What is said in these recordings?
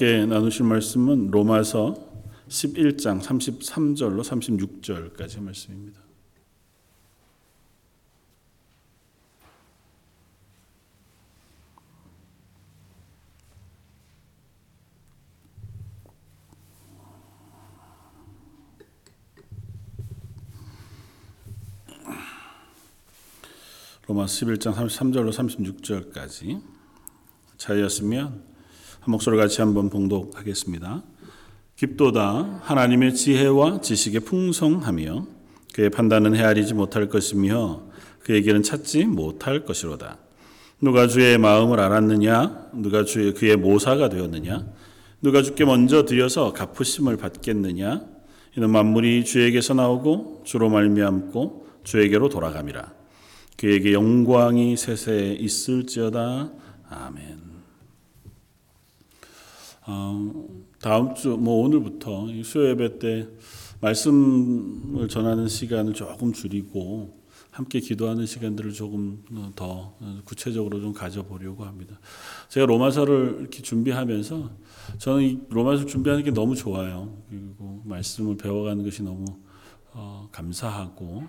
함께 나누실 말씀은 로마서 11장 33절로 36절까지 말씀입니다. 로마서 11장 33절로 36절까지 자였으면 한 목소리 같이 한번 봉독하겠습니다. 깊도다 하나님의 지혜와 지식의 풍성하며 그의 판단은 헤아리지 못할 것이며 길은 찾지 못할 것이로다. 누가 주의 마음을 알았느냐? 누가 주의 그의 모사가 되었느냐? 누가 주께 먼저 드려서 갚으심을 받겠느냐? 이는 만물이 주에게서 나오고 주로 말미암고 주에게로 돌아감이라. 그에게 영광이 세세 있을지어다. 아멘. 어, 다음 주, 뭐 오늘부터 수요 예배 때 말씀을 전하는 시간을 조금 줄이고 함께 기도하는 시간들을 조금 더 구체적으로 좀 가져보려고 합니다. 제가 로마서를 이렇게 준비하면서 저는 이 로마서 준비하는 게 너무 좋아요. 그리고 말씀을 배워가는 것이 너무 어, 감사하고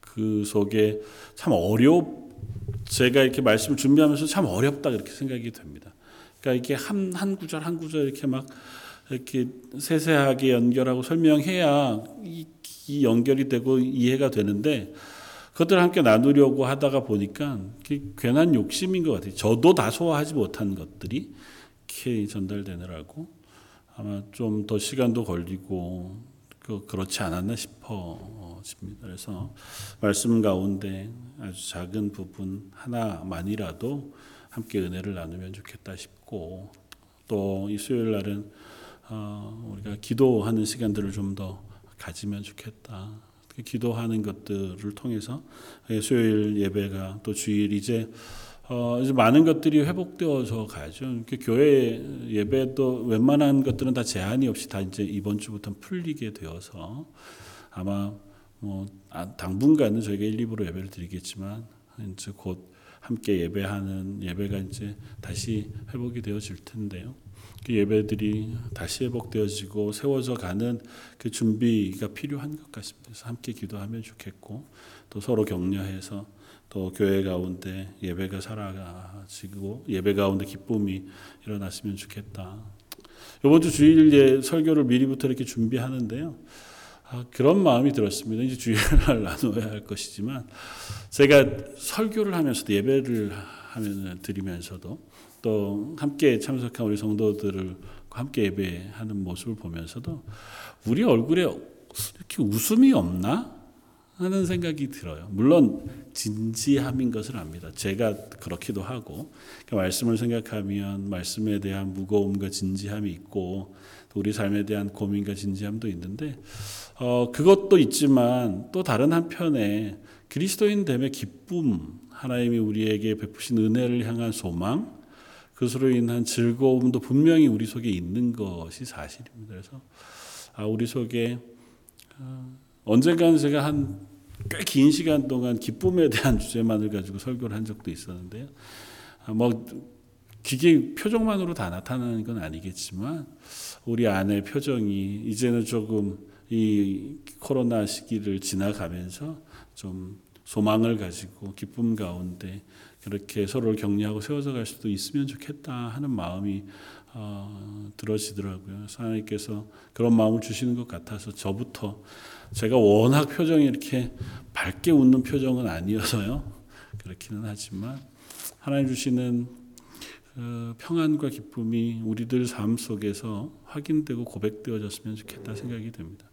그 속에 참 어렵 제가 이렇게 말씀을 준비하면서 참 어렵다 그렇게 생각이 됩니다. 그러니까 이렇게 한, 한 구절 한 구절 이렇게 막 이렇게 세세하게 연결하고 설명해야 이, 이 연결이 되고 이해가 되는데 그것들을 함께 나누려고 하다가 보니까 괜한 욕심인 것 같아요. 저도 다 소화하지 못한 것들이 이렇게 전달되느라고 아마 좀 더 시간도 걸리고 그렇지 않았나 싶어집니다. 그래서 말씀 가운데 아주 작은 부분 하나만이라도 함께 은혜를 나누면 좋겠다 싶고 또 이 수요일 날은 어, 우리가 기도하는 시간들을 좀 더 가지면 좋겠다. 기도하는 것들을 통해서 수요일 예배가 또 주일 이제 어, 이제 많은 것들이 회복되어서 가죠. 교회 예배도 웬만한 것들은 다 제한이 없이 다 이제 이번 주부터 풀리게 되어서 아마 뭐 아, 당분간은 저희가 1, 2부로 예배를 드리겠지만 이제 곧 함께 예배하는 예배가 이제 다시 회복이 되어질 텐데요. 그 예배들이 다시 회복되어지고 세워져 가는 그 준비가 필요한 것 같습니다. 그래서 함께 기도하면 좋겠고 또 서로 격려해서 또 교회 가운데 예배가 살아가지고 예배 가운데 기쁨이 일어났으면 좋겠다. 이번 주 주일 예 설교를 미리부터 이렇게 준비하는데요. 아, 그런 마음이 들었습니다. 이제 주일날 나눠야 할 것이지만 제가 설교를 하면서도 예배를 하면 드리면서도 또 함께 참석한 우리 성도들을 함께 예배하는 모습을 보면서도 우리 얼굴에 이렇게 웃음이 없나 하는 생각이 들어요. 물론 진지함인 것을 압니다. 제가 그렇기도 하고 그 말씀을 생각하면 말씀에 대한 무거움과 진지함이 있고 우리 삶에 대한 고민과 진지함도 있는데 어, 그것도 있지만 또 다른 한편에 그리스도인 됨의 기쁨, 하나님이 우리에게 베푸신 은혜를 향한 소망, 그것으로 인한 즐거움도 분명히 우리 속에 있는 것이 사실입니다. 그래서 아, 우리 속에 어, 언젠가는 제가 한 꽤 긴 시간 동안 기쁨에 대한 주제만을 가지고 설교를 한 적도 있었는데요. 아, 뭐 기계 표정만으로 다 나타나는 건 아니겠지만 우리 안의 표정이 이제는 조금 이 코로나 시기를 지나가면서 좀 소망을 가지고 기쁨 가운데 그렇게 서로를 격려하고 세워서 갈 수도 있으면 좋겠다 하는 마음이 어, 들어지더라고요. 하나님께서 그런 마음을 주시는 것 같아서 저부터 제가 워낙 표정이 이렇게 밝게 웃는 표정은 아니어서요. 그렇기는 하지만 하나님 주시는 그 평안과 기쁨이 우리들 삶 속에서 확인되고 고백되어졌으면 좋겠다 생각이 됩니다.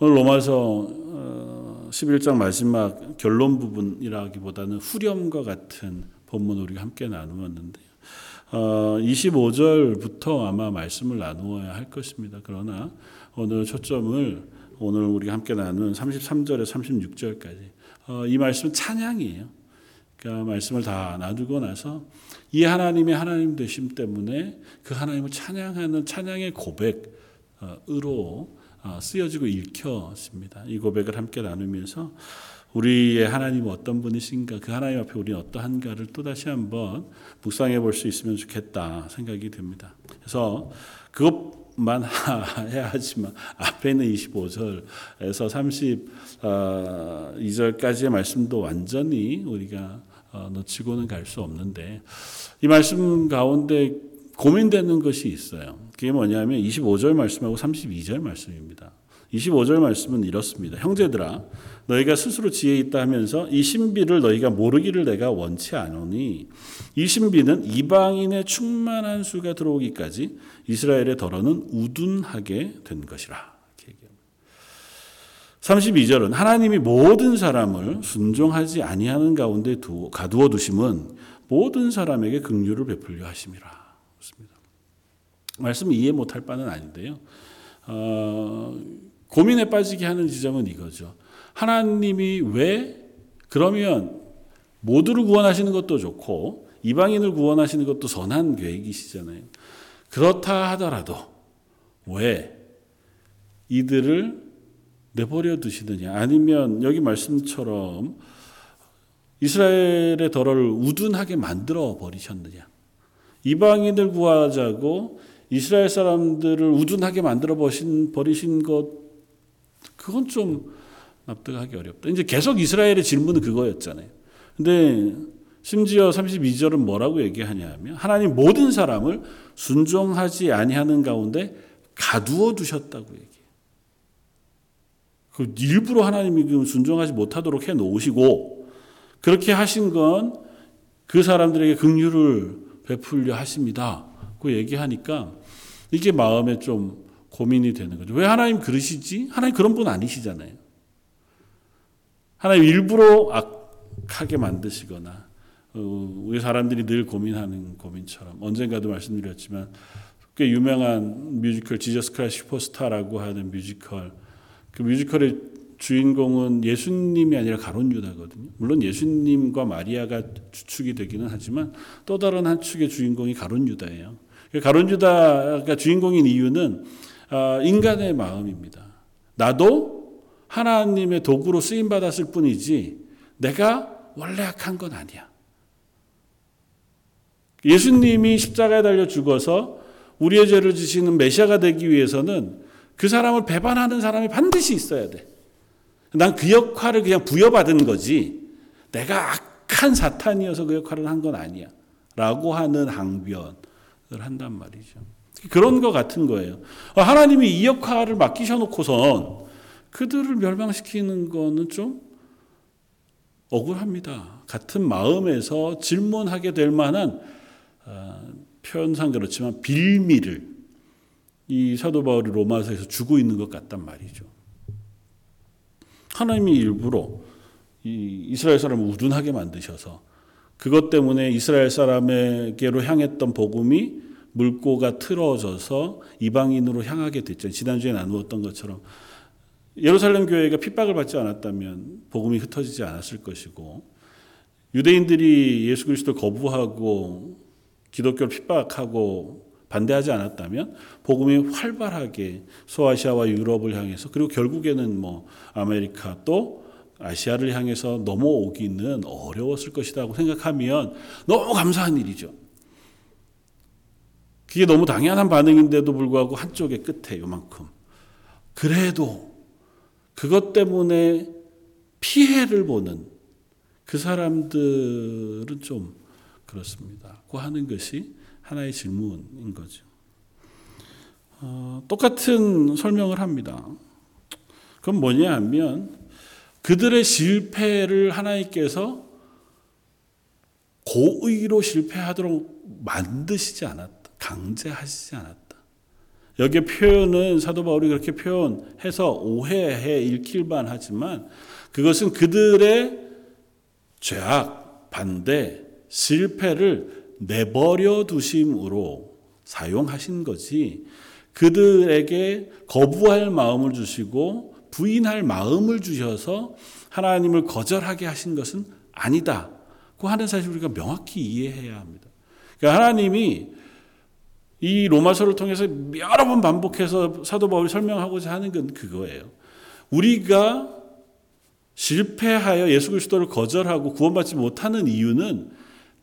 오늘 로마서 11장 어, 마지막 결론 부분이라기보다는 후렴과 같은 본문 우리가 함께 나누었는데요. 25절부터 어, 아마 말씀을 나누어야 할 것입니다. 그러나 오늘 초점을 오늘 우리가 함께 나눈 33절에 36절까지 어, 이 말씀은 찬양이에요. 그러니까 말씀을 다 나누고 나서 이 하나님의 하나님 되심 때문에 그 하나님을 찬양하는 찬양의 고백으로 어, 쓰여지고 읽혀집니다. 이 고백을 함께 나누면서 우리의 하나님은 어떤 분이신가, 그 하나님 앞에 우리는 어떠한가를 또 다시 한번 묵상해 볼 수 있으면 좋겠다 생각이 듭니다. 그래서 그것만 해야 하지만 앞에 있는 25절에서 32절까지의 말씀도 완전히 우리가 어, 놓치고는 갈 수 없는데 이 말씀 가운데 고민되는 것이 있어요. 그게 뭐냐면 25절 말씀하고 32절 말씀입니다. 25절 말씀은 이렇습니다. 형제들아 너희가 스스로 지혜 있다 하면서 이 신비를 너희가 모르기를 내가 원치 않으니 이 신비는 이방인의 충만한 수가 들어오기까지 이스라엘의 덜어는 우둔하게 된 것이라. 32절은 하나님이 모든 사람을 순종하지 아니하는 가운데 두, 가두어 두심은 모든 사람에게 긍휼을 베풀려 하심이라. 그렇습니다. 말씀 이해 못할 바는 아닌데요. 어, 고민에 빠지게 하는 지점은 이거죠. 하나님이 왜 그러면 모두를 구원하시는 것도 좋고 이방인을 구원하시는 것도 선한 계획이시잖아요. 그렇다 하더라도 왜 이들을 내버려 두시느냐 아니면 여기 말씀처럼 이스라엘의 덜어를 우둔하게 만들어 버리셨느냐 이방인을 구하자고 이스라엘 사람들을 우둔하게 만들어 버신 버리신 것 그건 좀 납득하기 어렵다. 이제 계속 이스라엘의 질문은 그거였잖아요. 근데 심지어 32절은 뭐라고 얘기하냐면 하나님 모든 사람을 순종하지 아니하는 가운데 가두어 두셨다고 얘기해요. 그 일부러 하나님이 그 순종하지 못하도록 해 놓으시고 그렇게 하신 건 그 사람들에게 긍휼을 베풀려 하십니다. 그 얘기하니까 이게 마음에 좀 고민이 되는 거죠. 왜 하나님 그러시지? 하나님 그런 분 아니시잖아요. 하나님 일부러 악하게 만드시거나 어, 우리 사람들이 늘 고민하는 고민처럼 언젠가도 말씀드렸지만 꽤 유명한 뮤지컬 Jesus Christ Superstar라고 하는 뮤지컬 그 뮤지컬의 주인공은 예수님이 아니라 가룟 유다거든요. 물론 예수님과 마리아가 주축이 되기는 하지만 또 다른 한 축의 주인공이 가론 유다예요. 가론 유다가 주인공인 이유는 아, 인간의 마음입니다. 나도 하나님의 도구로 쓰임 받았을 뿐이지 내가 원래 악한 건 아니야. 예수님이 십자가에 달려 죽어서 우리의 죄를 지시는 메시아가 되기 위해서는 그 사람을 배반하는 사람이 반드시 있어야 돼. 난 그 역할을 그냥 부여받은 거지. 내가 악한 사탄이어서 그 역할을 한 건 아니야. 라고 하는 항변을 한단 말이죠. 그런 것 같은 거예요. 하나님이 이 역할을 맡기셔 놓고선 그들을 멸망시키는 거는 좀 억울합니다. 같은 마음에서 질문하게 될 만한 어, 표현상 그렇지만 빌미를 이 사도 바울이 로마서에서 주고 있는 것 같단 말이죠. 하나님이 일부러 이 이스라엘 사람을 우둔하게 만드셔서 그것 때문에 이스라엘 사람에게로 향했던 복음이 물꼬가 틀어져서 이방인으로 향하게 됐죠. 지난주에 나누었던 것처럼 예루살렘 교회가 핍박을 받지 않았다면 복음이 흩어지지 않았을 것이고 유대인들이 예수 그리스도를 거부하고 기독교를 핍박하고 반대하지 않았다면 복음이 활발하게 소아시아와 유럽을 향해서 그리고 결국에는 뭐 아메리카 또 아시아를 향해서 넘어오기는 어려웠을 것이라고 생각하면 너무 감사한 일이죠. 그게 너무 당연한 반응인데도 불구하고 한쪽의 끝에 요만큼. 그래도 그것 때문에 피해를 보는 그 사람들은 좀 그렇습니다. 고 하는 것이 하나의 질문인 거죠. 어, 똑같은 설명을 합니다. 그건 뭐냐 하면 그들의 실패를 하나님께서 고의로 실패하도록 만드시지 않았다. 강제하시지 않았다. 여기 표현은 사도 바울이 그렇게 표현해서 오해해 읽힐만 하지만 그것은 그들의 죄악, 반대, 실패를 내버려 두심으로 사용하신 거지 그들에게 거부할 마음을 주시고 부인할 마음을 주셔서 하나님을 거절하게 하신 것은 아니다. 그 하는 사실 우리가 명확히 이해해야 합니다. 그러니까 하나님이 이 로마서를 통해서 여러 번 반복해서 사도 바울이 설명하고자 하는 건 그거예요. 우리가 실패하여 예수 그리스도를 거절하고 구원받지 못하는 이유는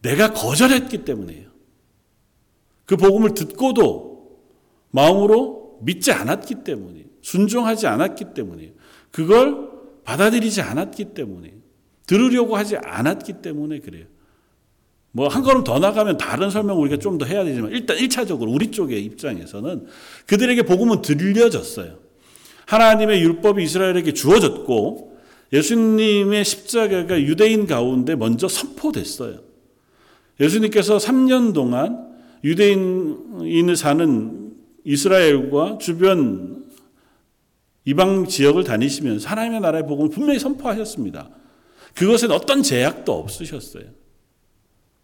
내가 거절했기 때문이에요. 그 복음을 듣고도 마음으로 믿지 않았기 때문이에요. 순종하지 않았기 때문이에요. 그걸 받아들이지 않았기 때문이에요. 들으려고 하지 않았기 때문에 그래요. 뭐 한 걸음 더 나가면 다른 설명을 우리가 좀 더 해야 되지만 일단 1차적으로 우리 쪽의 입장에서는 그들에게 복음은 들려졌어요. 하나님의 율법이 이스라엘에게 주어졌고 예수님의 십자가가 유대인 가운데 먼저 선포됐어요. 예수님께서 3년 동안 유대인을 사는 이스라엘과 주변 이방 지역을 다니시면서 하나님의 나라의 복음을 분명히 선포하셨습니다. 그것엔 어떤 제약도 없으셨어요.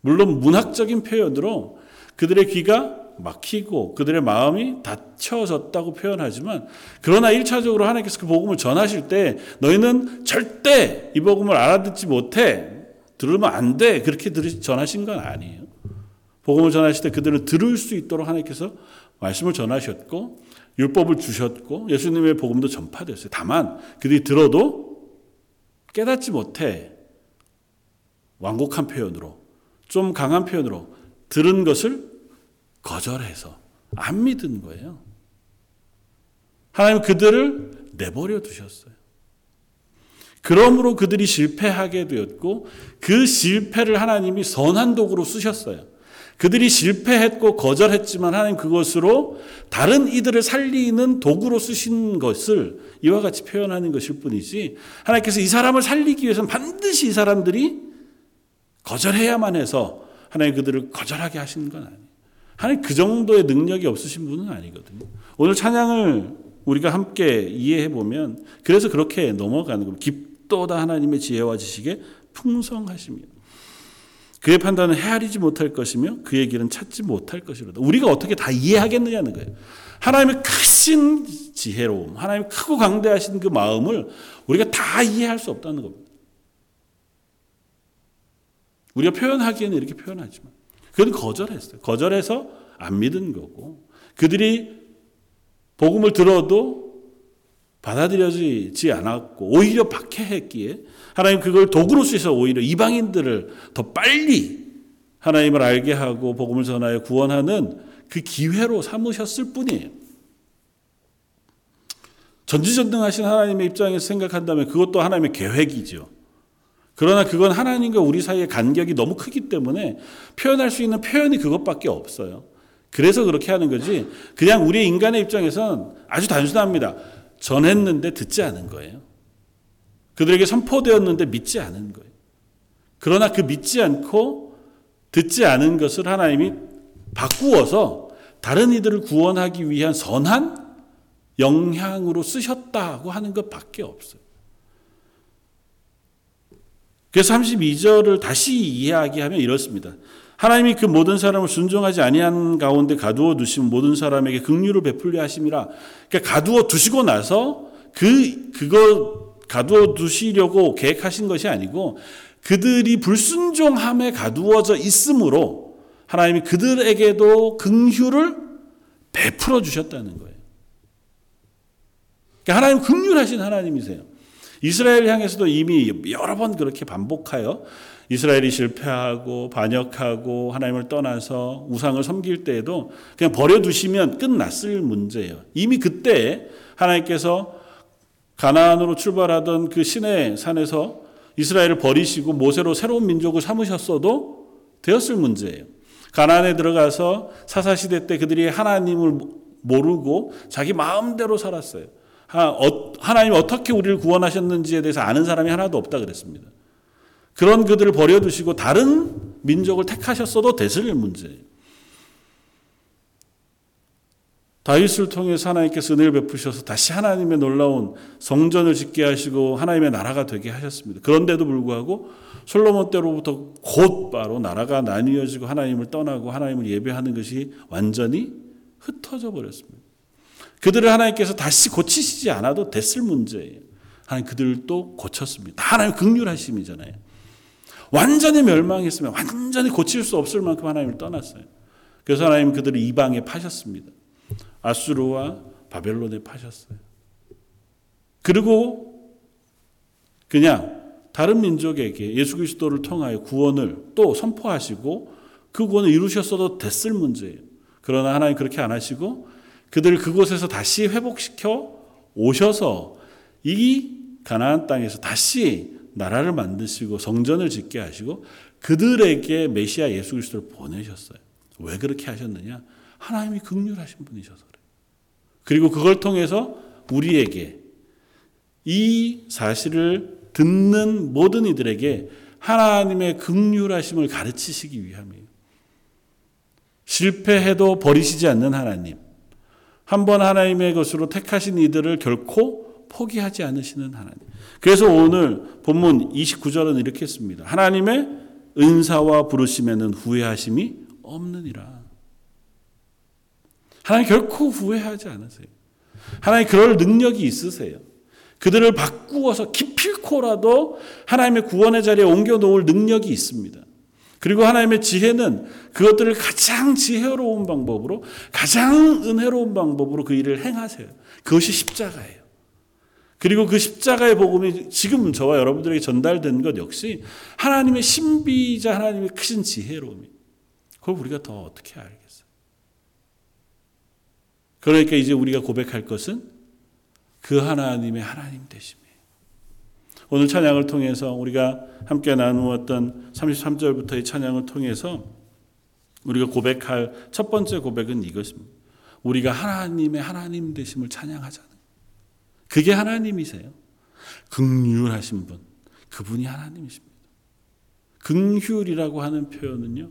물론 문학적인 표현으로 그들의 귀가 막히고 그들의 마음이 닫혀졌다고 표현하지만 그러나 1차적으로 하나님께서 그 복음을 전하실 때 너희는 절대 이 복음을 알아듣지 못해 들으면 안 돼. 그렇게 전하신 건 아니에요. 복음을 전하실 때 그들은 들을 수 있도록 하나님께서 말씀을 전하셨고 율법을 주셨고 예수님의 복음도 전파됐어요. 다만 그들이 들어도 깨닫지 못해 완곡한 표현으로 좀 강한 표현으로 들은 것을 거절해서 안 믿은 거예요. 하나님 그들을 내버려 두셨어요. 그러므로 그들이 실패하게 되었고 그 실패를 하나님이 선한 도구로 쓰셨어요. 그들이 실패했고 거절했지만 하나님 그것으로 다른 이들을 살리는 도구로 쓰신 것을 이와 같이 표현하는 것일 뿐이지 하나님께서 이 사람을 살리기 위해서는 반드시 이 사람들이 거절해야만 해서 하나님 그들을 거절하게 하시는 건 아니에요. 하나님 그 정도의 능력이 없으신 분은 아니거든요. 오늘 찬양을 우리가 함께 이해해 보면 그래서 그렇게 넘어가는 겁니다. 깊도다 하나님의 지혜와 지식에 풍성하십니다. 그의 판단은 헤아리지 못할 것이며 그의 길은 찾지 못할 것이로다. 우리가 어떻게 다 이해하겠느냐는 거예요. 하나님의 크신 지혜로움, 하나님 크고 강대하신 그 마음을 우리가 다 이해할 수 없다는 겁니다. 우리가 표현하기에는 이렇게 표현하지만 그건 거절했어요. 거절해서 안 믿은 거고 그들이 복음을 들어도 받아들여지지 않았고 오히려 박해했기에 하나님 그걸 도구로 쓰셔서 오히려 이방인들을 더 빨리 하나님을 알게 하고 복음을 전하여 구원하는 그 기회로 삼으셨을 뿐이에요. 전지전능하신 하나님의 입장에서 생각한다면 그것도 하나님의 계획이죠. 그러나 그건 하나님과 우리 사이의 간격이 너무 크기 때문에 표현할 수 있는 표현이 그것밖에 없어요. 그래서 그렇게 하는 거지. 그냥 우리 인간의 입장에선 아주 단순합니다. 전했는데 듣지 않은 거예요. 그들에게 선포되었는데 믿지 않은 거예요. 그러나 그 믿지 않고 듣지 않은 것을 하나님이 바꾸어서 다른 이들을 구원하기 위한 선한 영향으로 쓰셨다고 하는 것밖에 없어요. 그래서 32절을 다시 이야기하면 이렇습니다. 하나님이 그 모든 사람을 순종하지 아니한 가운데 가두어 두신 모든 사람에게 긍휼을 베풀려 하심이라. 그러니까 가두어 두시고 나서 그 그거 가두어 두시려고 계획하신 것이 아니고 그들이 불순종함에 가두어져 있으므로 하나님이 그들에게도 긍휼을 베풀어 주셨다는 거예요. 그러니까 하나님 긍휼하신 하나님이세요. 이스라엘 향해서도 이미 여러 번 그렇게 반복하여 이스라엘이 실패하고 반역하고 하나님을 떠나서 우상을 섬길 때에도 그냥 버려두시면 끝났을 문제예요. 이미 그때 하나님께서 가나안으로 출발하던 그 시내 산에서 이스라엘을 버리시고 모세로 새로운 민족을 삼으셨어도 되었을 문제예요. 가나안에 들어가서 사사 시대 때 그들이 하나님을 모르고 자기 마음대로 살았어요. 어, 하나님 어떻게 우리를 구원하셨는지에 대해서 아는 사람이 하나도 없다 그랬습니다. 그런 그들을 버려두시고 다른 민족을 택하셨어도 됐을 문제예요. 다윗을 통해서 하나님께서 은혜를 베푸셔서 다시 하나님의 놀라운 성전을 짓게 하시고 하나님의 나라가 되게 하셨습니다. 그런데도 불구하고 솔로몬 때로부터 곧바로 나라가 나뉘어지고 하나님을 떠나고 하나님을 예배하는 것이 완전히 흩어져 버렸습니다. 그들을 하나님께서 다시 고치시지 않아도 됐을 문제예요. 하나님 그들도 고쳤습니다. 하나님 극률하심이잖아요. 완전히 멸망했으면 완전히 고칠 수 없을 만큼 하나님을 떠났어요. 그래서 하나님 그들을 이방에 파셨습니다. 아수르와 바벨론에 파셨어요. 그리고 그냥 다른 민족에게 예수 그리스도를 통하여 구원을 또 선포하시고 그 구원을 이루셨어도 됐을 문제예요. 그러나 하나님 그렇게 안 하시고 그들을 그곳에서 다시 회복시켜 오셔서 이 가나안 땅에서 다시 나라를 만드시고 성전을 짓게 하시고 그들에게 메시아 예수 그리스도를 보내셨어요. 왜 그렇게 하셨느냐? 하나님이 극률하신 분이셔서 그래요. 그리고 그걸 통해서 우리에게 이 사실을 듣는 모든 이들에게 하나님의 극률하심을 가르치시기 위함이에요. 실패해도 버리시지 않는 하나님. 한 번 하나님의 것으로 택하신 이들을 결코 포기하지 않으시는 하나님. 그래서 오늘 본문 29절은 이렇게 씁니다. 하나님의 은사와 부르심에는 후회하심이 없느니라. 하나님 결코 후회하지 않으세요. 하나님 그럴 능력이 있으세요. 그들을 바꾸어서 기필코라도 하나님의 구원의 자리에 옮겨 놓을 능력이 있습니다. 그리고 하나님의 지혜는 그것들을 가장 지혜로운 방법으로 가장 은혜로운 방법으로 그 일을 행하세요. 그것이 십자가예요. 그리고 그 십자가의 복음이 지금 저와 여러분들에게 전달된 것 역시 하나님의 신비자 하나님의 크신 지혜로움이 그걸 우리가 더 어떻게 알겠어요? 그러니까 이제 우리가 고백할 것은 그 하나님의 하나님 되심이에요. 오늘 찬양을 통해서 우리가 함께 나누었던 33절부터의 찬양을 통해서 우리가 고백할 첫 번째 고백은 이것입니다. 우리가 하나님의 하나님 되심을 찬양하자는 그게 하나님이세요. 극률하신 분. 그분이 하나님이십니다. 긍휼이라고 하는 표현은요.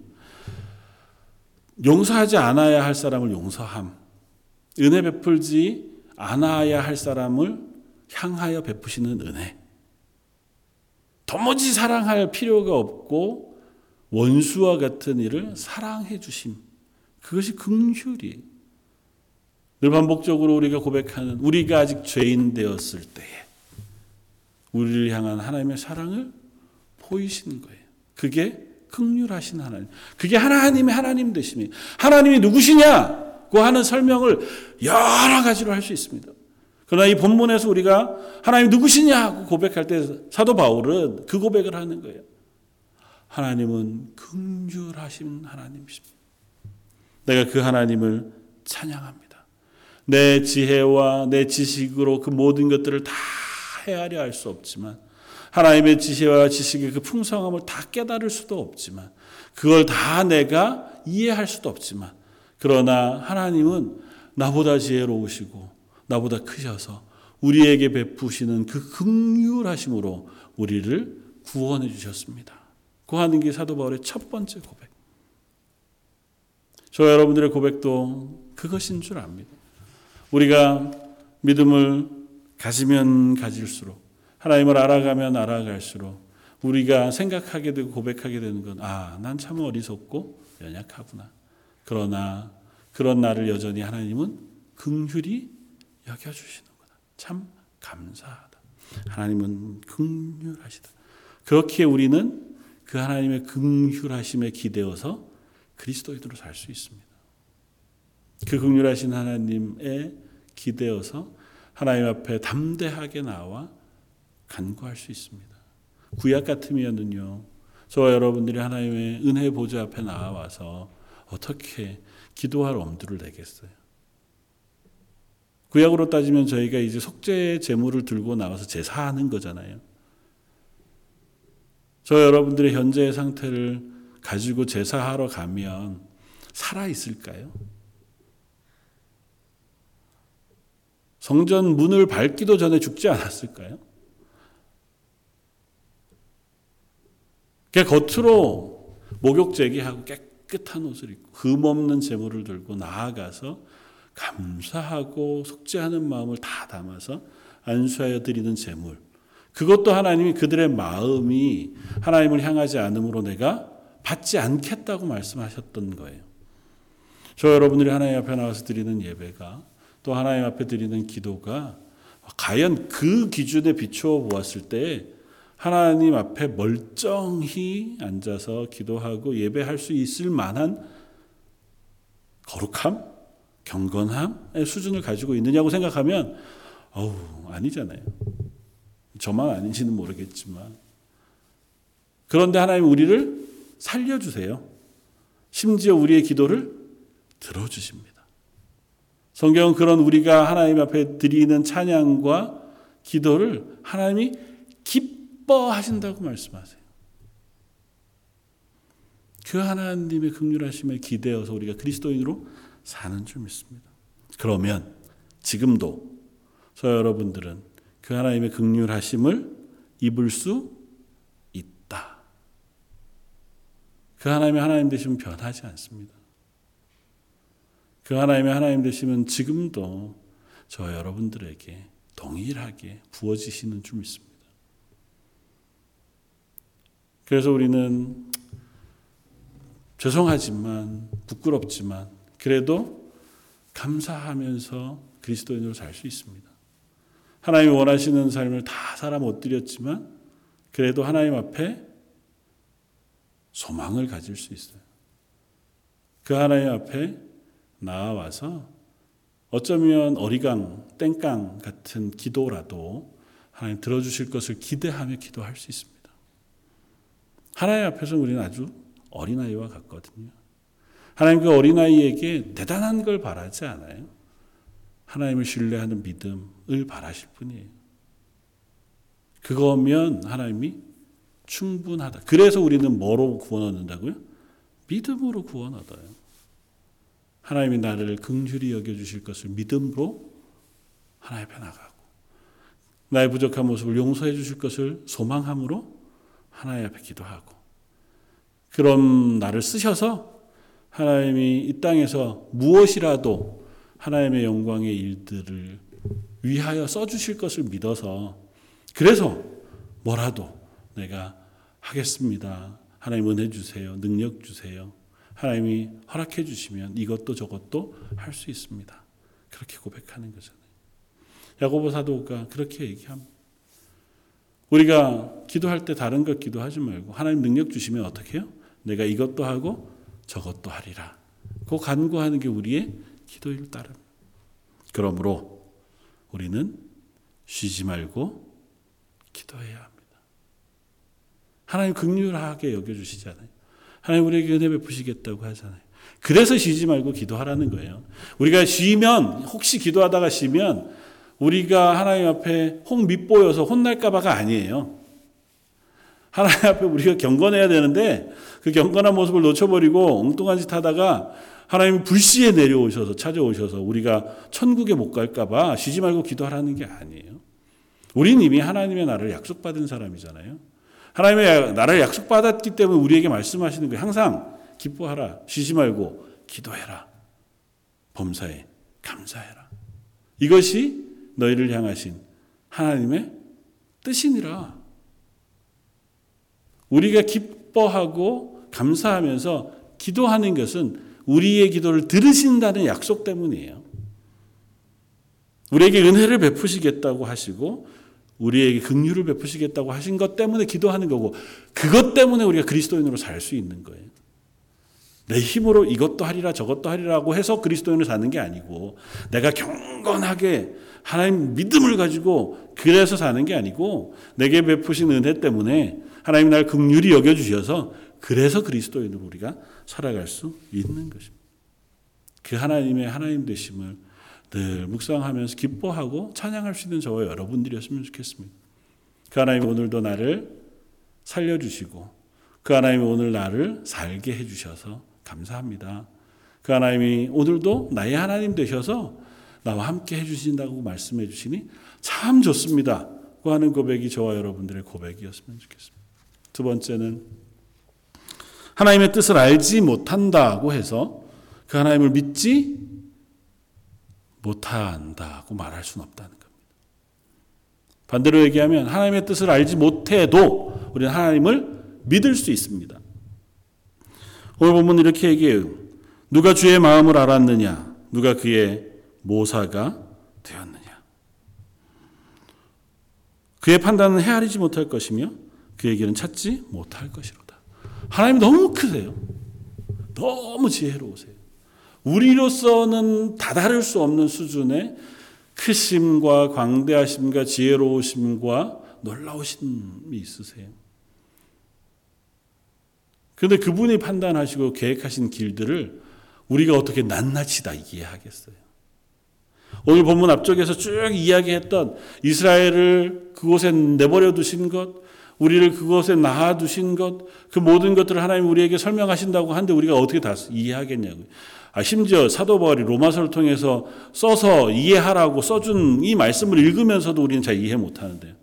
용서하지 않아야 할 사람을 용서함. 은혜 베풀지 않아야 할 사람을 향하여 베푸시는 은혜. 도무지 사랑할 필요가 없고 원수와 같은 일을 사랑해 주심. 그것이 긍휼이에요. 늘 반복적으로 우리가 고백하는 우리가 아직 죄인 되었을 때에 우리를 향한 하나님의 사랑을 보이시는 거예요. 그게 극률하신 하나님. 그게 하나님의 하나님 되심이. 하나님이 누구시냐고 하는 설명을 여러 가지로 할 수 있습니다. 그러나 이 본문에서 우리가 하나님 누구시냐고 고백할 때 사도 바울은 그 고백을 하는 거예요. 하나님은 긍휼하신 하나님이십니다. 내가 그 하나님을 찬양합니다. 내 지혜와 내 지식으로 그 모든 것들을 다 헤아려 할 수 없지만 하나님의 지혜와 지식의 그 풍성함을 다 깨달을 수도 없지만 그걸 다 내가 이해할 수도 없지만 그러나 하나님은 나보다 지혜로우시고 나보다 크셔서 우리에게 베푸시는 그 극률하심으로 우리를 구원해 주셨습니다. 그 하는 게 사도 바울의 첫 번째 고백. 저 여러분들의 고백도 그것인 줄 압니다. 우리가 믿음을 가지면 가질수록 하나님을 알아가면 알아갈수록 우리가 생각하게 되고 고백하게 되는 건 아, 난 참 어리석고 연약하구나. 그러나 그런 나를 여전히 하나님은 긍휼히 여겨 주시는구나. 참 감사하다. 하나님은 긍휼하시다. 그렇게 우리는 그 하나님의 긍휼하심에 기대어서 그리스도인으로 살 수 있습니다. 그 긍휼하신 하나님에 기대어서 하나님 앞에 담대하게 나와 간구할 수 있습니다. 구약 같으면은요, 저와 여러분들이 하나님의 은혜 보좌 앞에 나와서 어떻게 기도할 엄두를 내겠어요? 구약으로 따지면 저희가 이제 속죄 제물을 들고 나와서 제사하는 거잖아요. 저 여러분들의 현재의 상태를 가지고 제사하러 가면 살아 있을까요? 성전 문을 밟기도 전에 죽지 않았을까요? 그 겉으로 목욕 제기하고 깨끗한 옷을 입고 흠없는 제물을 들고 나아가서 감사하고 속죄하는 마음을 다 담아서 안수하여 드리는 제물. 그것도 하나님이 그들의 마음이 하나님을 향하지 않으므로 내가 받지 않겠다고 말씀하셨던 거예요. 저 여러분들이 하나님 앞에 나와서 드리는 예배가 또 하나님 앞에 드리는 기도가 과연 그 기준에 비추어 보았을 때 하나님 앞에 멀쩡히 앉아서 기도하고 예배할 수 있을 만한 거룩함, 경건함의 수준을 가지고 있느냐고 생각하면 어우 아니잖아요. 저만 아닌지는 모르겠지만 그런데 하나님 우리를 살려주세요. 심지어 우리의 기도를 들어주십니다. 성경은 그런 우리가 하나님 앞에 드리는 찬양과 기도를 하나님이 기뻐하신다고 말씀하세요. 그 하나님의 극률하심에 기대어서 우리가 그리스도인으로 사는 줄 믿습니다. 그러면 지금도 저 여러분들은 그 하나님의 극률하심을 입을 수 있다. 그 하나님의 하나님 되심은 변하지 않습니다. 그 하나님의 하나님 되심은 지금도 저 여러분들에게 동일하게 부어지시는 줄 믿습니다. 그래서 우리는 죄송하지만 부끄럽지만 그래도 감사하면서 그리스도인으로 살 수 있습니다. 하나님이 원하시는 삶을 다 살아 못 드렸지만 그래도 하나님 앞에 소망을 가질 수 있어요. 그 하나님 앞에 나와서 어쩌면 어리광, 땡깡 같은 기도라도 하나님 들어주실 것을 기대하며 기도할 수 있습니다. 하나님 앞에서 우리는 아주 어린아이와 같거든요. 하나님 그 어린아이에게 대단한 걸 바라지 않아요. 하나님을 신뢰하는 믿음을 바라실 뿐이에요. 그거면 하나님이 충분하다. 그래서 우리는 뭐로 구원 얻는다고요? 믿음으로 구원 얻어요. 하나님이 나를 긍휼히 여겨 주실 것을 믿음으로 하나님 앞에 나가고 나의 부족한 모습을 용서해 주실 것을 소망함으로 하나님 앞에 기도하고 그런 나를 쓰셔서 하나님이 이 땅에서 무엇이라도 하나님의 영광의 일들을 위하여 써 주실 것을 믿어서 그래서 뭐라도 내가 하겠습니다. 하나님 은혜 주세요. 능력 주세요. 하나님이 허락해 주시면 이것도 저것도 할 수 있습니다. 그렇게 고백하는 거잖아요. 야고보 사도가 그렇게 얘기합니다. 우리가 기도할 때 다른 것 기도하지 말고 하나님 능력 주시면 어떻게 해요? 내가 이것도 하고 저것도 하리라. 그 간구하는 게 우리의 기도일 따름. 그러므로 우리는 쉬지 말고 기도해야 합니다. 하나님 극률하게 여겨주시잖아요. 하나님 우리에게 은혜 베푸시겠다고 하잖아요. 그래서 쉬지 말고 기도하라는 거예요. 우리가 쉬면 혹시 기도하다가 쉬면 우리가 하나님 앞에 홍 밑보여서 혼날까 봐가 아니에요. 하나님 앞에 우리가 경건해야 되는데 그 경건한 모습을 놓쳐버리고 엉뚱한 짓 하다가 하나님 불시에 내려오셔서 찾아오셔서 우리가 천국에 못 갈까봐 쉬지 말고 기도하라는 게 아니에요. 우리는 이미 하나님의 나라를 약속받은 사람이잖아요. 하나님의 나라를 약속받았기 때문에 우리에게 말씀하시는 거예요. 항상 기뻐하라. 쉬지 말고 기도해라. 범사에 감사해라. 이것이 너희를 향하신 하나님의 뜻이니라. 우리가 기뻐하고 감사하면서 기도하는 것은 우리의 기도를 들으신다는 약속 때문이에요. 우리에게 은혜를 베푸시겠다고 하시고 우리에게 긍휼을 베푸시겠다고 하신 것 때문에 기도하는 거고 그것 때문에 우리가 그리스도인으로 살 수 있는 거예요. 내 힘으로 이것도 하리라 저것도 하리라고 해서 그리스도인을 사는 게 아니고 내가 경건하게 하나님 믿음을 가지고 그래서 사는 게 아니고 내게 베푸신 은혜 때문에 하나님 날 긍휼히 여겨 주셔서 그래서 그리스도인으로 우리가 살아갈 수 있는 것입니다. 그 하나님의 하나님 되심을 늘 묵상하면서 기뻐하고 찬양할 수 있는 저와 여러분들이었으면 좋겠습니다. 그 하나님 오늘도 나를 살려주시고 그 하나님이 오늘 나를 살게 해주셔서 감사합니다. 그 하나님이 오늘도 나의 하나님 되셔서 나와 함께 해주신다고 말씀해 주시니 참 좋습니다. 그 하는 고백이 저와 여러분들의 고백이었으면 좋겠습니다. 두 번째는 하나님의 뜻을 알지 못한다고 해서 그 하나님을 믿지 못한다고 말할 수는 없다는 겁니다. 반대로 얘기하면 하나님의 뜻을 알지 못해도 우리는 하나님을 믿을 수 있습니다. 오늘 보면 이렇게 얘기해요. 누가 주의 마음을 알았느냐? 누가 그의 모사가 되었느냐? 그의 판단은 헤아리지 못할 것이며 그의 길은 찾지 못할 것이로다. 하나님 너무 크세요. 너무 지혜로우세요. 우리로서는 다다를 수 없는 수준의 크심과 광대하심과 지혜로우심과 놀라우심이 있으세요. 그런데 그분이 판단하시고 계획하신 길들을 우리가 어떻게 낱낱이 다 이해하겠어요? 오늘 본문 앞쪽에서 쭉 이야기했던 이스라엘을 그곳에 내버려 두신 것, 우리를 그곳에 낳아 두신 것, 그 모든 것들을 하나님 우리에게 설명하신다고 하는데 우리가 어떻게 다 이해하겠냐고요. 아, 심지어 사도 바울이 로마서를 통해서 써서 이해하라고 써준 이 말씀을 읽으면서도 우리는 잘 이해 못 하는데요.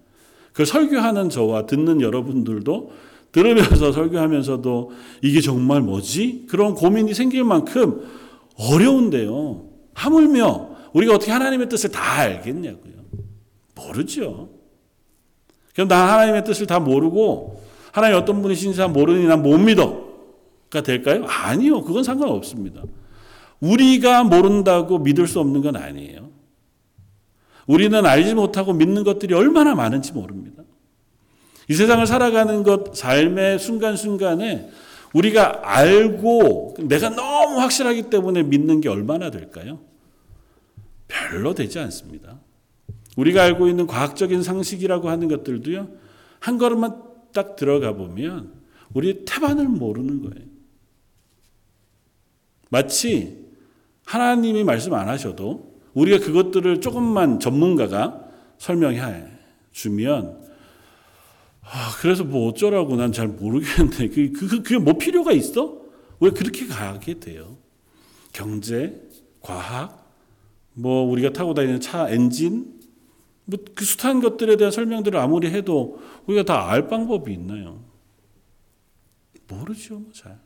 그 설교하는 저와 듣는 여러분들도 들으면서 설교하면서도 이게 정말 뭐지? 그런 고민이 생길 만큼 어려운데요. 하물며 우리가 어떻게 하나님의 뜻을 다 알겠냐고요. 모르죠. 그럼 나 하나님의 뜻을 다 모르고 하나님 어떤 분이신지 다 모르니 난 못 믿어가 될까요? 아니요. 그건 상관없습니다. 우리가 모른다고 믿을 수 없는 건 아니에요. 우리는 알지 못하고 믿는 것들이 얼마나 많은지 모릅니다. 이 세상을 살아가는 것, 삶의 순간순간에 우리가 알고 내가 너무 확실하기 때문에 믿는 게 얼마나 될까요? 별로 되지 않습니다. 우리가 알고 있는 과학적인 상식이라고 하는 것들도요, 한 걸음만 딱 들어가 보면 우리 태반을 모르는 거예요. 마치 하나님이 말씀 안 하셔도 우리가 그것들을 조금만 전문가가 설명해 주면 아, 그래서 뭐 어쩌라고 난 잘 모르겠는데 그, 그, 그, 그게 뭐 필요가 있어? 왜 그렇게 가게 돼요? 경제, 과학, 뭐 우리가 타고 다니는 차 엔진, 뭐 그 숱한 것들에 대한 설명들을 아무리 해도 우리가 다 알 방법이 있나요? 모르죠, 뭐 잘.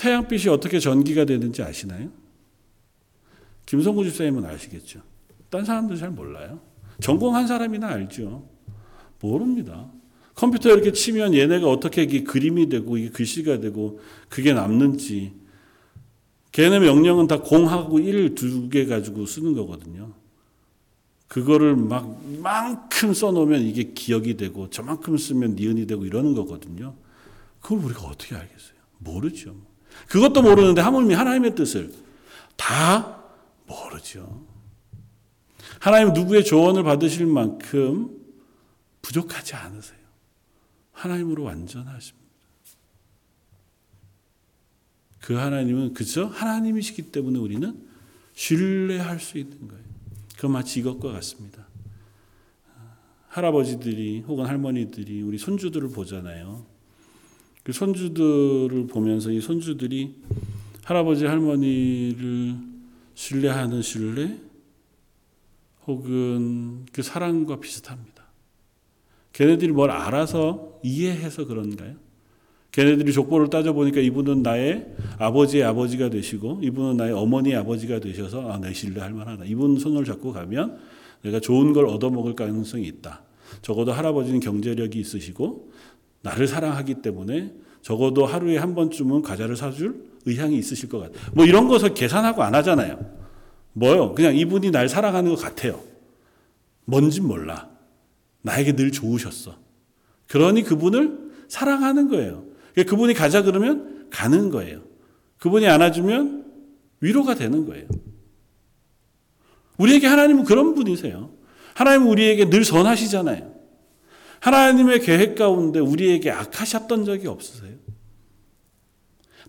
태양빛이 어떻게 전기가 되는지 아시나요? 김성구 집사님은 아시겠죠. 딴 사람들 잘 몰라요. 전공한 사람이나 알죠. 모릅니다. 컴퓨터 이렇게 치면 얘네가 어떻게 이게 그림이 되고 이게 글씨가 되고 그게 남는지 걔네 명령은 다 공하고 1, 두개 가지고 쓰는 거거든요. 그거를 막 만큼 써놓으면 이게 기억이 되고 저만큼 쓰면 니은이 되고 이러는 거거든요. 그걸 우리가 어떻게 알겠어요? 모르죠. 그것도 모르는데 하물며 하나님의 뜻을 다 모르죠. 하나님 누구의 조언을 받으실 만큼 부족하지 않으세요. 하나님으로 완전하십니다. 그 하나님은 그저 하나님이시기 때문에 우리는 신뢰할 수 있는 거예요. 그 마치 이것과 같습니다. 할아버지들이 혹은 할머니들이 우리 손주들을 보잖아요. 그 손주들을 보면서 이 손주들이 할아버지 할머니를 신뢰하는 신뢰 혹은 그 사랑과 비슷합니다. 걔네들이 뭘 알아서 이해해서 그런가요? 걔네들이 족보를 따져보니까 이분은 나의 아버지의 아버지가 되시고 이분은 나의 어머니의 아버지가 되셔서 아, 내 신뢰할 만하다. 이분 손을 잡고 가면 내가 좋은 걸 얻어먹을 가능성이 있다. 적어도 할아버지는 경제력이 있으시고 나를 사랑하기 때문에 적어도 하루에 한 번쯤은 과자를 사줄 의향이 있으실 것 같아요. 뭐 이런 것을 계산하고 안 하잖아요. 뭐요? 그냥 이분이 날 사랑하는 것 같아요. 뭔진 몰라. 나에게 늘 좋으셨어. 그러니 그분을 사랑하는 거예요. 그러니까 그분이 가자 그러면 가는 거예요. 그분이 안아주면 위로가 되는 거예요. 우리에게 하나님은 그런 분이세요. 하나님은 우리에게 늘 선하시잖아요. 하나님의 계획 가운데 우리에게 악하셨던 적이 없으세요.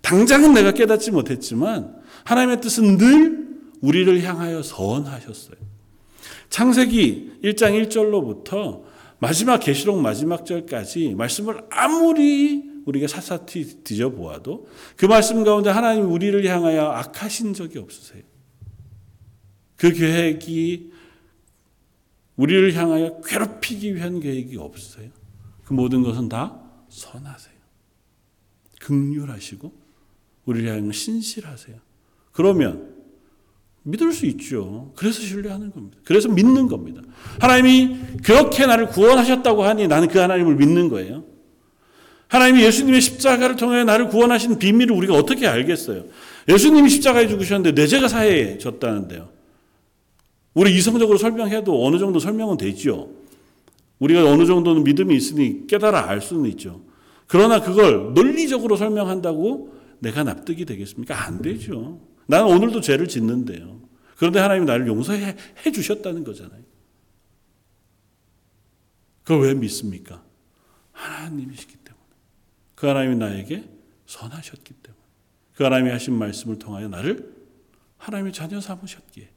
당장은 내가 깨닫지 못했지만 하나님의 뜻은 늘 우리를 향하여 선하셨어요. 창세기 1장 1절로부터 마지막 계시록 마지막 절까지 말씀을 아무리 우리가 샅샅이 뒤져보아도 그 말씀 가운데 하나님 우리를 향하여 악하신 적이 없으세요. 그 계획이 우리를 향하여 괴롭히기 위한 계획이 없으세요. 그 모든 것은 다 선하세요. 극률하시고 우리를 향하여 신실하세요. 그러면 믿을 수 있죠. 그래서 신뢰하는 겁니다. 그래서 믿는 겁니다. 하나님이 그렇게 나를 구원하셨다고 하니 나는 그 하나님을 믿는 거예요. 하나님이 예수님의 십자가를 통해 나를 구원하신 비밀을 우리가 어떻게 알겠어요? 예수님이 십자가에 죽으셨는데 내 죄가 사해졌다는데요. 우리 이성적으로 설명해도 어느 정도 설명은 되죠. 우리가 어느 정도는 믿음이 있으니 깨달아 알 수는 있죠. 그러나 그걸 논리적으로 설명한다고 내가 납득이 되겠습니까? 안 되죠. 나는 오늘도 죄를 짓는데요. 그런데 하나님이 나를 용서해 주셨다는 거잖아요. 그걸 왜 믿습니까? 하나님이시기 때문에. 그 하나님이 나에게 선하셨기 때문에. 그 하나님이 하신 말씀을 통하여 나를 하나님의 자녀 삼으셨기에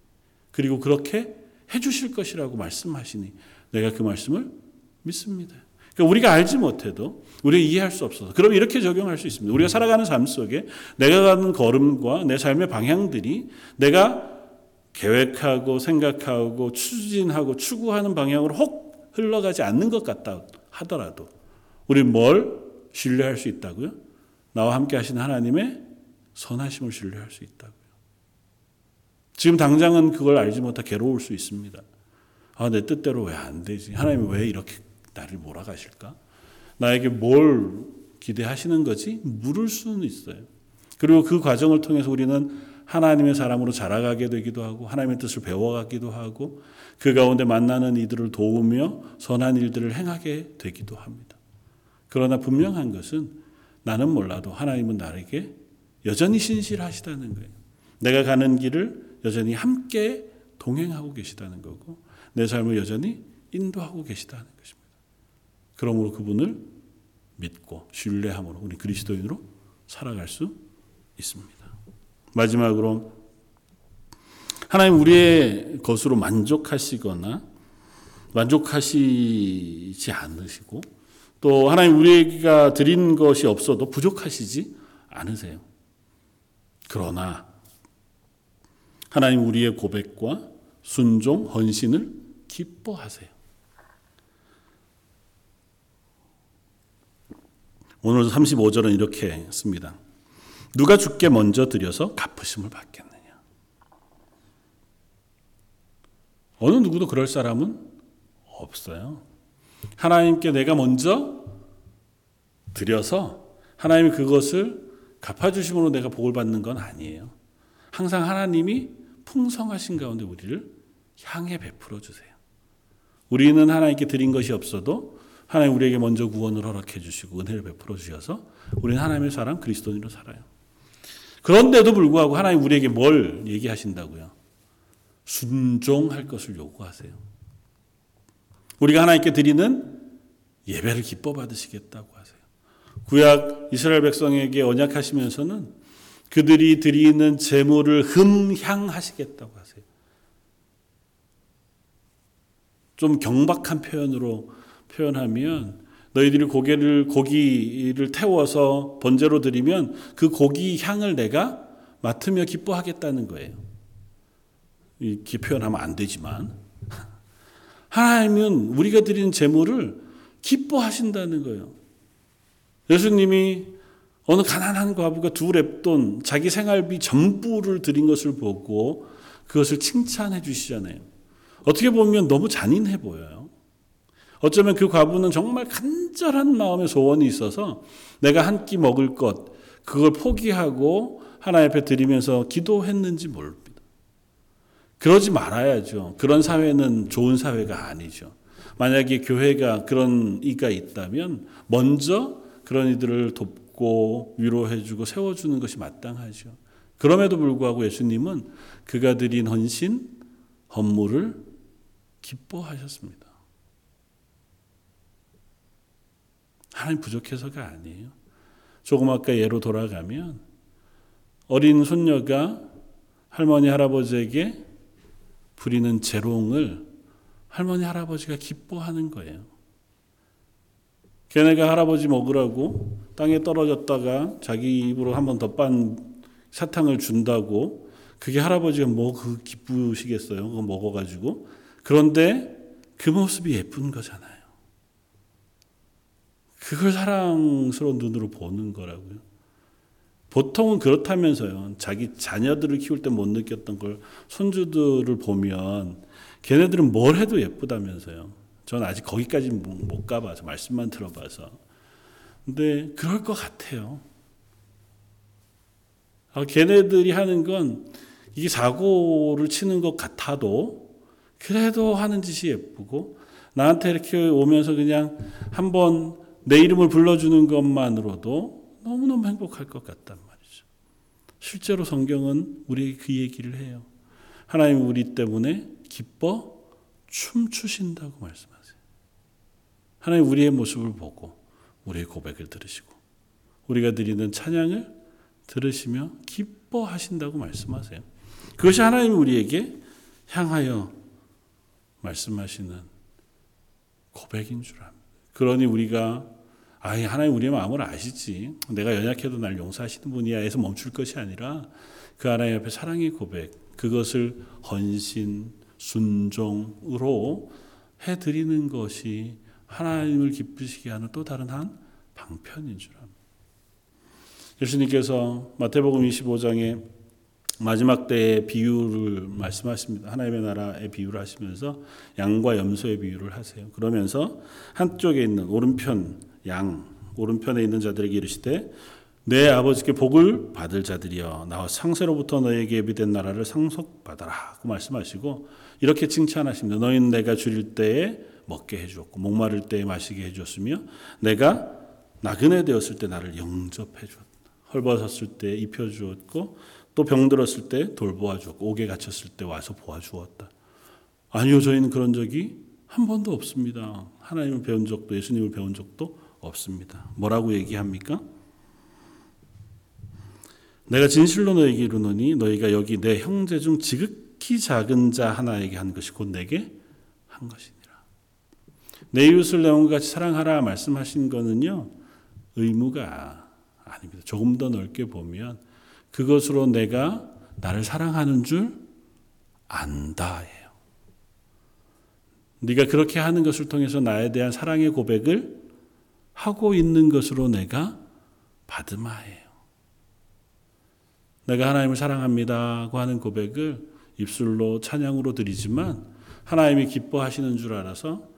그리고 그렇게 해주실 것이라고 말씀하시니 내가 그 말씀을 믿습니다. 그러니까 우리가 알지 못해도 우리가 이해할 수 없어서 그럼 이렇게 적용할 수 있습니다. 우리가 살아가는 삶 속에 내가 가는 걸음과 내 삶의 방향들이 내가 계획하고 생각하고 추진하고 추구하는 방향으로 혹 흘러가지 않는 것 같다 하더라도 우리 뭘 신뢰할 수 있다고요? 나와 함께 하신 하나님의 선하심을 신뢰할 수 있다고요. 지금 당장은 그걸 알지 못하 괴로울 수 있습니다. 아, 내 뜻대로 왜 안 되지? 하나님이 왜 이렇게 나를 몰아가실까? 나에게 뭘 기대하시는 거지? 물을 수는 있어요. 그리고 그 과정을 통해서 우리는 하나님의 사람으로 자라가게 되기도 하고 하나님의 뜻을 배워가기도 하고 그 가운데 만나는 이들을 도우며 선한 일들을 행하게 되기도 합니다. 그러나 분명한 것은 나는 몰라도 하나님은 나에게 여전히 신실하시다는 거예요. 내가 가는 길을 여전히 함께 동행하고 계시다는 거고 내 삶을 여전히 인도하고 계시다는 것입니다. 그러므로 그분을 믿고 신뢰함으로 우리 그리스도인으로 살아갈 수 있습니다. 마지막으로 하나님 우리의 것으로 만족하시거나 만족하시지 않으시고 또 하나님 우리가 드린 것이 없어도 부족하시지 않으세요. 그러나 하나님 우리의 고백과 순종, 헌신을 기뻐하세요. 오늘 35절은 이렇게 씁니다. 누가 주께 먼저 드려서 갚으심을 받겠느냐. 어느 누구도 그럴 사람은 없어요. 하나님께 내가 먼저 드려서 하나님이 그것을 갚아주심으로 내가 복을 받는 건 아니에요. 항상 하나님이 풍성하신 가운데 우리를 향해 베풀어 주세요. 우리는 하나님께 드린 것이 없어도 하나님 우리에게 먼저 구원을 허락해 주시고 은혜를 베풀어 주셔서 우리는 하나님의 사람 그리스도인으로 살아요. 그런데도 불구하고 하나님 우리에게 뭘 얘기하신다고요? 순종할 것을 요구하세요. 우리가 하나님께 드리는 예배를 기뻐 받으시겠다고 하세요. 구약 이스라엘 백성에게 언약하시면서는 그들이 드리는 제물을 흠향하시겠다고 하세요. 좀 경박한 표현으로 표현하면 너희들이 고기를 고기를 태워서 번제로 드리면 그 고기 향을 내가 맡으며 기뻐하겠다는 거예요. 이렇게 표현하면 안 되지만 하나님은 우리가 드리는 제물을 기뻐하신다는 거예요. 예수님이 어느 가난한 과부가 두 랩돈 자기 생활비 전부를 드린 것을 보고 그것을 칭찬해 주시잖아요. 어떻게 보면 너무 잔인해 보여요. 어쩌면 그 과부는 정말 간절한 마음의 소원이 있어서 내가 한 끼 먹을 것 그걸 포기하고 하나님 앞에 드리면서 기도했는지 모릅니다. 그러지 말아야죠. 그런 사회는 좋은 사회가 아니죠. 만약에 교회가 그런 이가 있다면 먼저 그런 이들을 돕고 위로해주고 세워주는 것이 마땅하죠. 그럼에도 불구하고 예수님은 그가 드린 헌신, 헌물을 기뻐하셨습니다. 하나님 부족해서가 아니에요. 조금 아까 예로 돌아가면 어린 손녀가 할머니 할아버지에게 부리는 재롱을 할머니 할아버지가 기뻐하는 거예요. 걔네가 할아버지 먹으라고 땅에 떨어졌다가 자기 입으로 한 번 더 빤 사탕을 준다고 그게 할아버지가 뭐 그 기쁘시겠어요. 그거 먹어가지고 그런데 그 모습이 예쁜 거잖아요. 그걸 사랑스러운 눈으로 보는 거라고요. 보통은 그렇다면서요. 자기 자녀들을 키울 때 못 느꼈던 걸 손주들을 보면 걔네들은 뭘 해도 예쁘다면서요. 저는 아직 거기까지 못 가봐서 말씀만 들어봐서. 근데 그럴 것 같아요. 아, 걔네들이 하는 건 이게 사고를 치는 것 같아도 그래도 하는 짓이 예쁘고 나한테 이렇게 오면서 그냥 한번 내 이름을 불러주는 것만으로도 너무너무 행복할 것 같단 말이죠. 실제로 성경은 우리에게 그 얘기를 해요. 하나님 우리 때문에 기뻐 춤추신다고 말씀하세요. 하나님 우리의 모습을 보고 우리의 고백을 들으시고 우리가 드리는 찬양을 들으시며 기뻐하신다고 말씀하세요. 그것이 하나님이 우리에게 향하여 말씀하시는 고백인 줄 압니다. 그러니 우리가 아, 하나님 우리의 마음을 아시지. 내가 연약해도 날 용서하시는 분이야 해서 멈출 것이 아니라 그 하나님 앞에 사랑의 고백, 그것을 헌신, 순종으로 해드리는 것이 하나님을 기쁘시게 하는 또 다른 한 방편인 줄 압니다. 예수님께서 마태복음 25장에 마지막 때의 비유를 말씀하십니다. 하나님의 나라의 비유를 하시면서 양과 염소의 비유를 하세요. 그러면서 한쪽에 있는 오른편 양 오른편에 있는 자들에게 이르시되 내 아버지께 복을 받을 자들이여 나와 상세로부터 너에게 예비된 나라를 상속받아라 고 말씀하시고 이렇게 칭찬하십니다. 너희는 내가 줄일 때에 먹게 해주었고 목마를 때에 마시게 해주었으며 내가 나그네 되었을 때 나를 영접해 주었다. 헐벗었을 때 입혀 주었고 또 병들었을 때 돌보아 주었고 옥에 갇혔을 때 와서 보아 주었다. 아니요 저희는 그런 적이 한 번도 없습니다. 하나님을 배운 적도 예수님을 배운 적도 없습니다. 뭐라고 얘기합니까? 내가 진실로 너에게 이르노니 너희가 여기 내 형제 중 지극히 작은 자 하나에게 한 것이 곧 내게 한 것이니라. 내 이웃을 내 몸과 같이 사랑하라 말씀하신 거는요. 의무가 아닙니다. 조금 더 넓게 보면 그것으로 내가 나를 사랑하는 줄 안다예요. 네가 그렇게 하는 것을 통해서 나에 대한 사랑의 고백을 하고 있는 것으로 내가 받음하예요. 내가 하나님을 사랑합니다고 하는 고백을 입술로 찬양으로 드리지만 하나님이 기뻐하시는 줄 알아서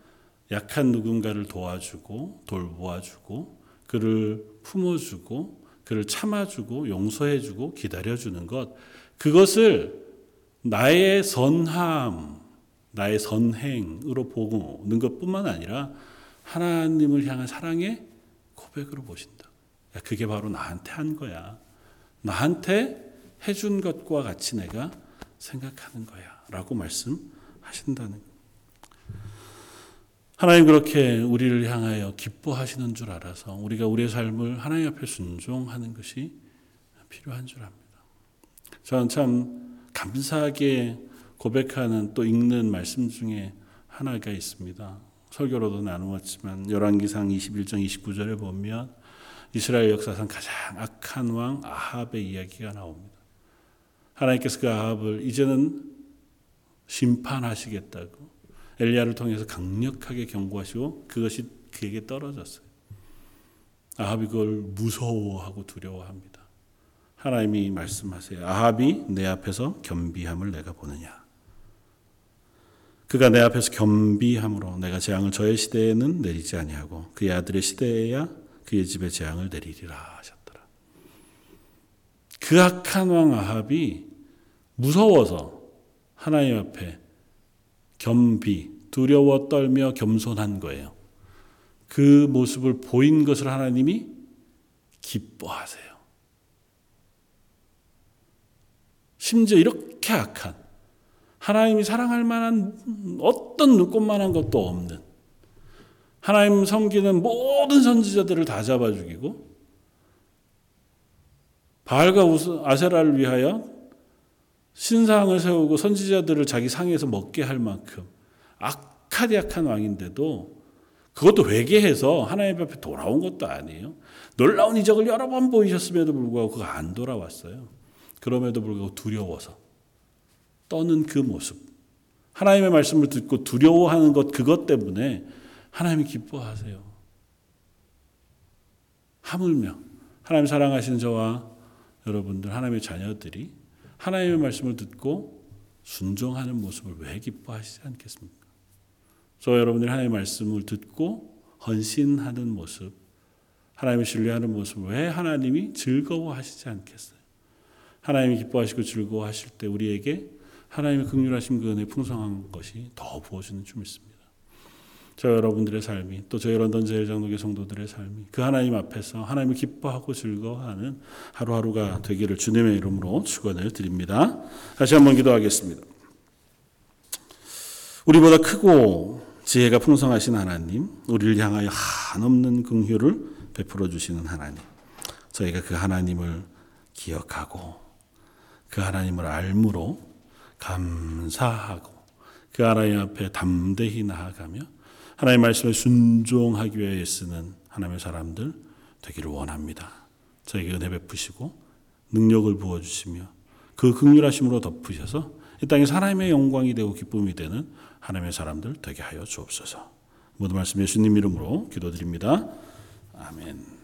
약한 누군가를 도와주고 돌보아주고 그를 품어주고 그를 참아주고 용서해주고 기다려주는 것 그것을 나의 선함 나의 선행으로 보는 것뿐만 아니라 하나님을 향한 사랑의 고백으로 보신다. 그게 바로 나한테 한 거야. 나한테 해준 것과 같이 내가 생각하는 거야. 라고 말씀하신다는 거. 하나님 그렇게 우리를 향하여 기뻐하시는 줄 알아서 우리가 우리의 삶을 하나님 앞에 순종하는 것이 필요한 줄 압니다. 저는 참 감사하게 고백하는 또 읽는 말씀 중에 하나가 있습니다. 설교로도 나누었지만 열왕기상 21장 29절에 보면 이스라엘 역사상 가장 악한 왕 아합의 이야기가 나옵니다. 하나님께서 그 아합을 이제는 심판하시겠다고 엘리야를 통해서 강력하게 경고하시고 그것이 그에게 떨어졌어요. 아합이 그걸 무서워하고 두려워합니다. 하나님이 말씀하세요. 아합이 내 앞에서 겸비함을 내가 보느냐. 그가 내 앞에서 겸비함으로 내가 재앙을 저의 시대에는 내리지 아니하고 그의 아들의 시대에야 그의 집에 재앙을 내리리라 하셨더라. 그 악한 왕 아합이 무서워서 하나님 앞에 겸비, 두려워 떨며 겸손한 거예요. 그 모습을 보인 것을 하나님이 기뻐하세요. 심지어 이렇게 악한 하나님이 사랑할 만한 어떤 눈꽃만한 것도 없는 하나님 섬기는 모든 선지자들을 다 잡아 죽이고 바알과 아세라를 위하여 신상을 세우고 선지자들을 자기 상에서 먹게 할 만큼 악하디악한 왕인데도 그것도 회개해서 하나님 앞에 돌아온 것도 아니에요. 놀라운 이적을 여러 번 보이셨음에도 불구하고 그가 안 돌아왔어요. 그럼에도 불구하고 두려워서 떠는 그 모습. 하나님의 말씀을 듣고 두려워하는 것 그것 때문에 하나님이 기뻐하세요. 하물며 하나님 사랑하시는 저와 여러분들 하나님의 자녀들이 하나님의 말씀을 듣고 순종하는 모습을 왜 기뻐하시지 않겠습니까? 저 여러분들이 하나님의 말씀을 듣고 헌신하는 모습, 하나님을 신뢰하는 모습을 왜 하나님이 즐거워하시지 않겠어요? 하나님이 기뻐하시고 즐거워하실 때 우리에게 하나님의 극률하신 그 은혜 풍성한 것이 더 부어주는 줄 믿습니다. 저 여러분들의 삶이 또 저희 런던 제일장로교 성도들의 삶이 그 하나님 앞에서 하나님을 기뻐하고 즐거워하는 하루하루가 되기를 주님의 이름으로 축원을 드립니다. 다시 한번 기도하겠습니다. 우리보다 크고 지혜가 풍성하신 하나님, 우리를 향하여 한없는 긍휼을 베풀어 주시는 하나님. 저희가 그 하나님을 기억하고 그 하나님을 알므로 감사하고 그 하나님 앞에 담대히 나아가며 하나님의 말씀에 순종하기 위해 애쓰는 하나님의 사람들 되기를 원합니다. 저에게 은혜 베푸시고 능력을 부어 주시며 그 극률하심으로 덮으셔서 이 땅에 하나님의 영광이 되고 기쁨이 되는 하나님의 사람들 되게 하여 주옵소서. 모든 말씀 예수님 이름으로 기도드립니다. 아멘.